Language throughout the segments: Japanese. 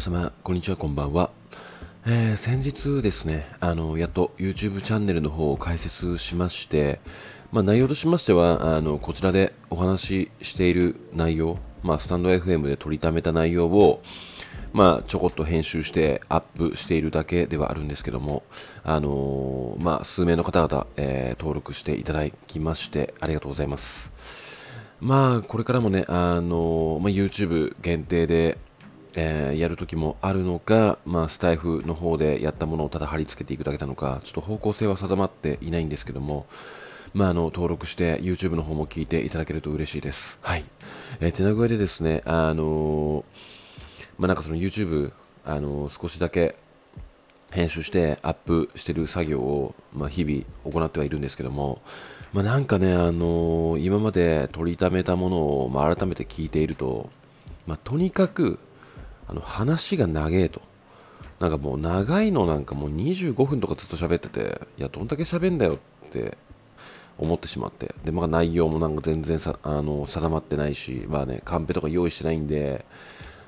皆様、こんにちは、こんばんは。えー、先日ですね、あの、やっと YouTube チャンネルの方を開設しまして、まあ、内容としましては、あの、こちらでお話ししている内容、まあ、スタンド FM で取りためた内容を、まあ、ちょこっと編集してアップしているだけではあるんですけども、あのー、まあ、数名の方々、えー、登録していただきまして、ありがとうございます。まあ、これからもね、あのー、まあ、YouTube 限定で、えー、やるときもあるのか、まあ、スタイフの方でやったものをただ貼り付けていくだけなのか、ちょっと方向性は定まっていないんですけども、まあ、あの登録して YouTube の方も聞いていただけると嬉しいです。はい。えー、手な具合でですね、あのー、まあ、なんかその YouTube、あの少しだけ編集してアップしてる作業を、まあ、日々行ってはいるんですけども、まあ、なんかね、あの今まで取りためたものを、まあ、改めて聞いていると、まあ、とにかくあの話が長えと。なんかもう長いのなんかもう25分とかずっと喋ってて、いや、どんだけ喋んだよって思ってしまって。で、まあ内容もなんか全然さあの定まってないし、まあね、カンペとか用意してないんで、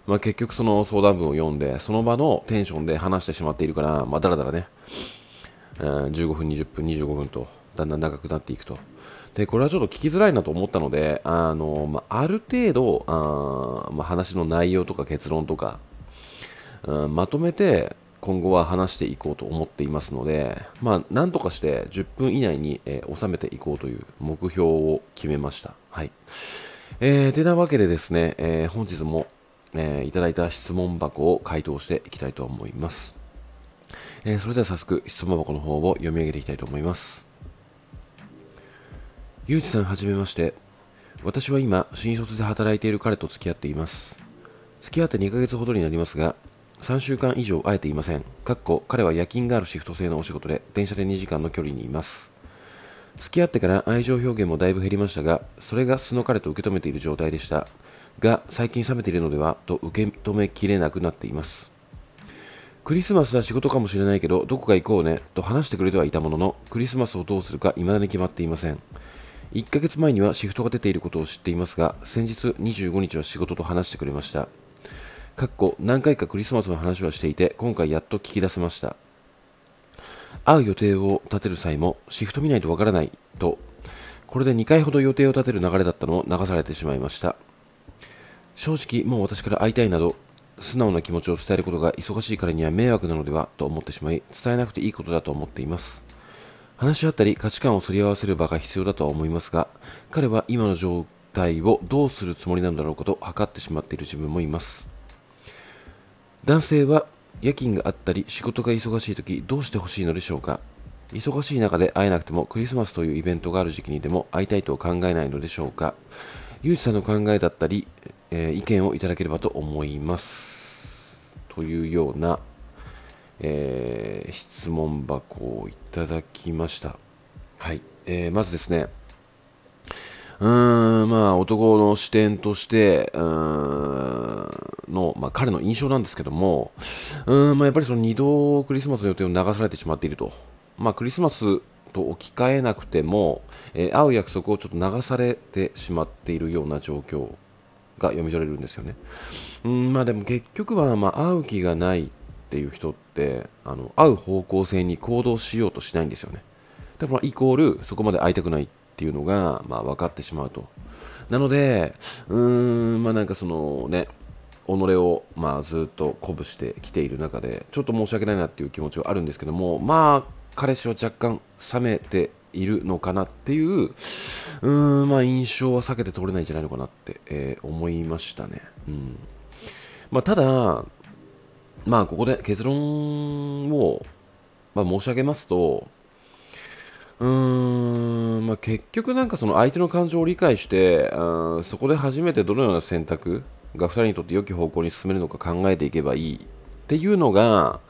まあ結局その相談文を読んで、その場のテンションで話してしまっているから、まあだらだらね、うん、15分、20分、25分と、だんだん長くなっていくと。で、これはちょっと聞きづらいなと思ったので、あの、まあ、ある程度、あまあ、話の内容とか結論とか、うん、まとめて今後は話していこうと思っていますので、まあ、なんとかして10分以内に、えー、収めていこうという目標を決めました。はい。えー、てなわけでですね、えー、本日も、えー、いただいた質問箱を回答していきたいと思います。えー、それでは早速質問箱の方を読み上げていきたいと思います。ゆうじさんはじめまして。私は今、新卒で働いている彼と付き合っています。付き合って2ヶ月ほどになりますが、3週間以上会えていません。かっこ彼は夜勤があるシフト制のお仕事で、電車で2時間の距離にいます。付き合ってから愛情表現もだいぶ減りましたが、それが素の彼と受け止めている状態でした。が、最近冷めているのではと受け止めきれなくなっています。クリスマスは仕事かもしれないけど、どこか行こうねと話してくれてはいたものの、クリスマスをどうするか未だに決まっていません。1ヶ月前にはシフトが出ていることを知っていますが、先日25日は仕事と話してくれました。かっこ何回かクリスマスの話はしていて、今回やっと聞き出せました。会う予定を立てる際も、シフト見ないとわからないと、これで2回ほど予定を立てる流れだったのを流されてしまいました。正直、もう私から会いたいなど、素直な気持ちを伝えることが忙しい彼には迷惑なのではと思ってしまい、伝えなくていいことだと思っています。話し合ったり価値観をすり合わせる場が必要だとは思いますが、彼は今の状態をどうするつもりなんだろうかと測ってしまっている自分もいます。男性は夜勤があったり仕事が忙しい時どうしてほしいのでしょうか。忙しい中で会えなくてもクリスマスというイベントがある時期にでも会いたいと考えないのでしょうか。ゆうちさんの考えだったり、えー、意見をいただければと思います。というようなえー、質問箱をいただきました。はい。えー、まずですね、うーん、まあ、男の視点として、うーん、の、まあ、彼の印象なんですけども、うん、まあ、やっぱりその2度クリスマスの予定を流されてしまっていると。まあ、クリスマスと置き換えなくても、えー、会う約束をちょっと流されてしまっているような状況が読み取れるんですよね。うん、まあでも結局は、まあ、会う気がないっていう人ってあの会う方向性に行動しようとしないんですよね。だからイコールそこまで会いたくないっていうのが、まあ、分かってしまうと。なのでうーんまあなんかそのね己を、まあ、ずっと鼓舞してきている中でちょっと申し訳ないなっていう気持ちはあるんですけどもまあ彼氏は若干冷めているのかなっていううーんまあ印象は避けて通れないんじゃないのかなって、えー、思いましたね。うん。まあ、ただ、まあ、ここで結論を、まあ、申し上げますと、うーん、まあ、結局なんかその相手の感情を理解して、うん、そこで初めてどのような選択が2人にとって良き方向に進めるのか考えていけばいいっていうのが、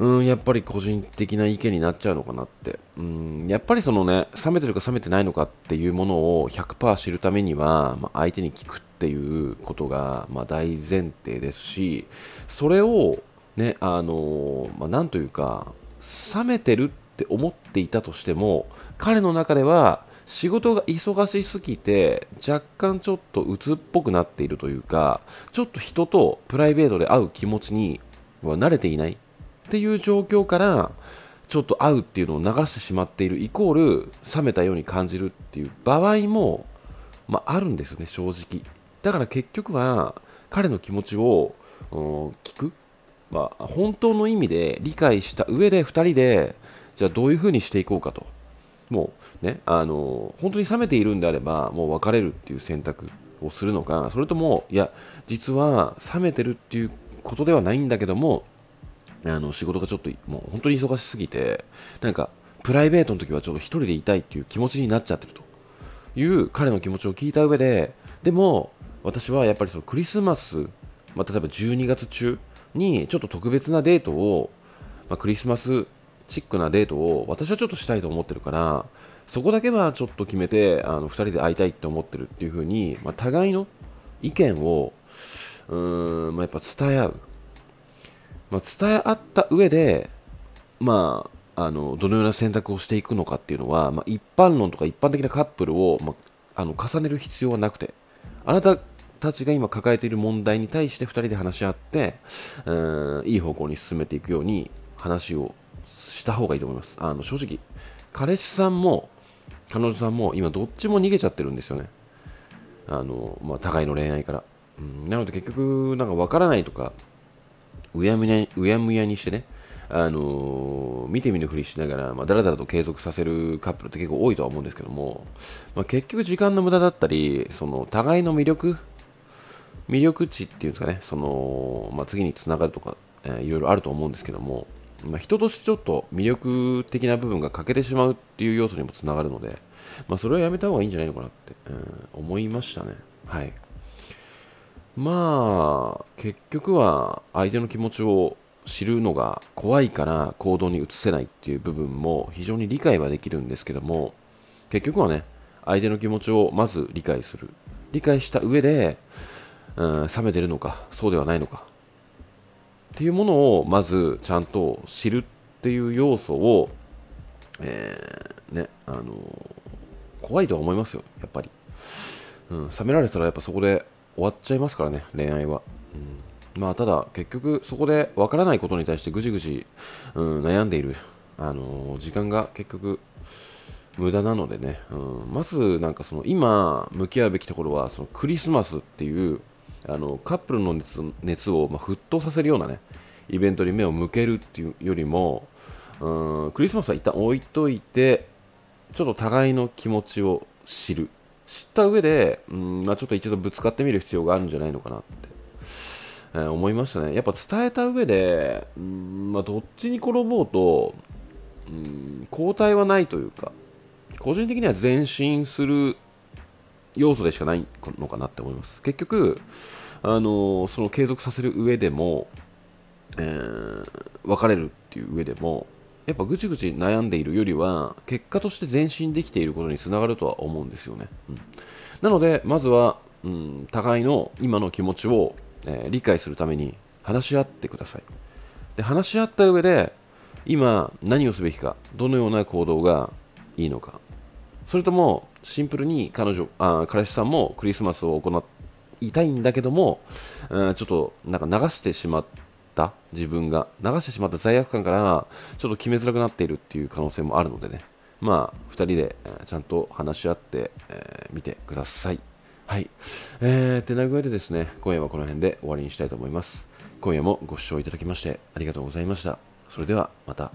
うん、やっぱり個人的な意見になっちゃうのかなって。うん、やっぱりそのね、冷めてるか冷めてないのかっていうものを100%知るためには、まあ、相手に聞くっていうことが、まあ、大前提ですしそれをねあのまあ、なんというか冷めてるって思っていたとしても彼の中では仕事が忙しすぎて若干ちょっと鬱っぽくなっているというかちょっと人とプライベートで会う気持ちには慣れていないっていう状況からちょっと会うっていうのを流してしまっているイコール冷めたように感じるっていう場合も、まあ、あるんですよね正直。だから結局は彼の気持ちを、聞く、まあ、本当の意味で理解した上で2人でじゃあどういうふうにしていこうかと。もうねあの本当に冷めているんであればもう別れるっていう選択をするのかそれともいや実は冷めてるっていうことではないんだけどもあの仕事がちょっともう本当に忙しすぎてなんかプライベートの時はちょっと1人でいたいっていう気持ちになっちゃってるという彼の気持ちを聞いた上ででも私はやっぱりそのクリスマス、まあ、例えば12月中にちょっと特別なデートを、まあ、クリスマスチックなデートを私はちょっとしたいと思ってるからそこだけはちょっと決めてあの2人で会いたいって思ってるっていう風に、まあ、互いの意見をうーん、まあ、やっぱ伝え合う。まあ、伝え合った上で、まあ、あのどのような選択をしていくのかっていうのは、まあ、一般論とか一般的なカップルを、まあ、あの重ねる必要はなくてあなたたちが今抱えている問題に対して2人で話し合って、うんいい方向に進めていくように話をした方がいいと思います。あの正直彼氏さんも彼女さんも今どっちも逃げちゃってるんですよね。あの、まあ、互いの恋愛から、うん、なので結局なんか分からないとかうやむやうやむやにしてね、あのー、見て見ぬふりしながら、まあ、だらだらと継続させるカップルって結構多いとは思うんですけども、まあ、結局時間の無駄だったり、その互いの魅力、魅力値っていうんですかね、その、まあ、次につながるとか、えー、いろいろあると思うんですけども、まあ、人としてちょっと魅力的な部分が欠けてしまうっていう要素にもつながるので、まあ、それはやめた方がいいんじゃないのかなって、うん、思いましたね。はい。まあ、結局は相手の気持ちを知るのが怖いから行動に移せないっていう部分も非常に理解はできるんですけども、結局はね、相手の気持ちをまず理解する。理解した上で、うん、冷めてるのか、そうではないのか。っていうものをまずちゃんと知るっていう要素を、えー、ね、あの、怖いとは思いますよ、やっぱり。うん、冷められたらやっぱそこで終わっちゃいますからね、恋愛は。うん、まあ、ただ、結局、そこで分からないことに対してぐじぐじ、うん、悩んでいる、あのー、時間が結局、無駄なのでね、うん、まず、なんかその、今、向き合うべきところは、そのクリスマスっていう、あのカップルの熱熱を、ま、沸騰させるようなね、イベントに目を向けるっていうよりも、うん、クリスマスは一旦置いといて、ちょっと互いの気持ちを知る。知った上で、うんまあ、ちょっと一度ぶつかってみる必要があるんじゃないのかなって、えー、思いましたね。やっぱ伝えた上で、うんまあ、どっちに転ぼうと、うん、交代はないというか、個人的には前進する要素でしかないのかなって思います。結局、あのー、その継続させる上でも、えー、別れるっていう上でも、やっぱぐちぐち悩んでいるよりは結果として前進できていることにつながるとは思うんですよね、うん、なのでまずは、うん、互いの今の気持ちを、えー、理解するために話し合ってください。で話し合った上で今何をすべきかどのような行動がいいのか。それともシンプルに彼女あ彼氏さんもクリスマスを行いたいんだけども、うん、ちょっとなんか流してしまってた自分が流してしまった罪悪感からちょっと決めづらくなっているっていう可能性もあるのでねまあ2人でちゃんと話し合ってみ、えー、てくださいはい。えー、てな具合でですね、今夜はこの辺で終わりにしたいと思います。今夜もご視聴いただきましてありがとうございました。それではまた。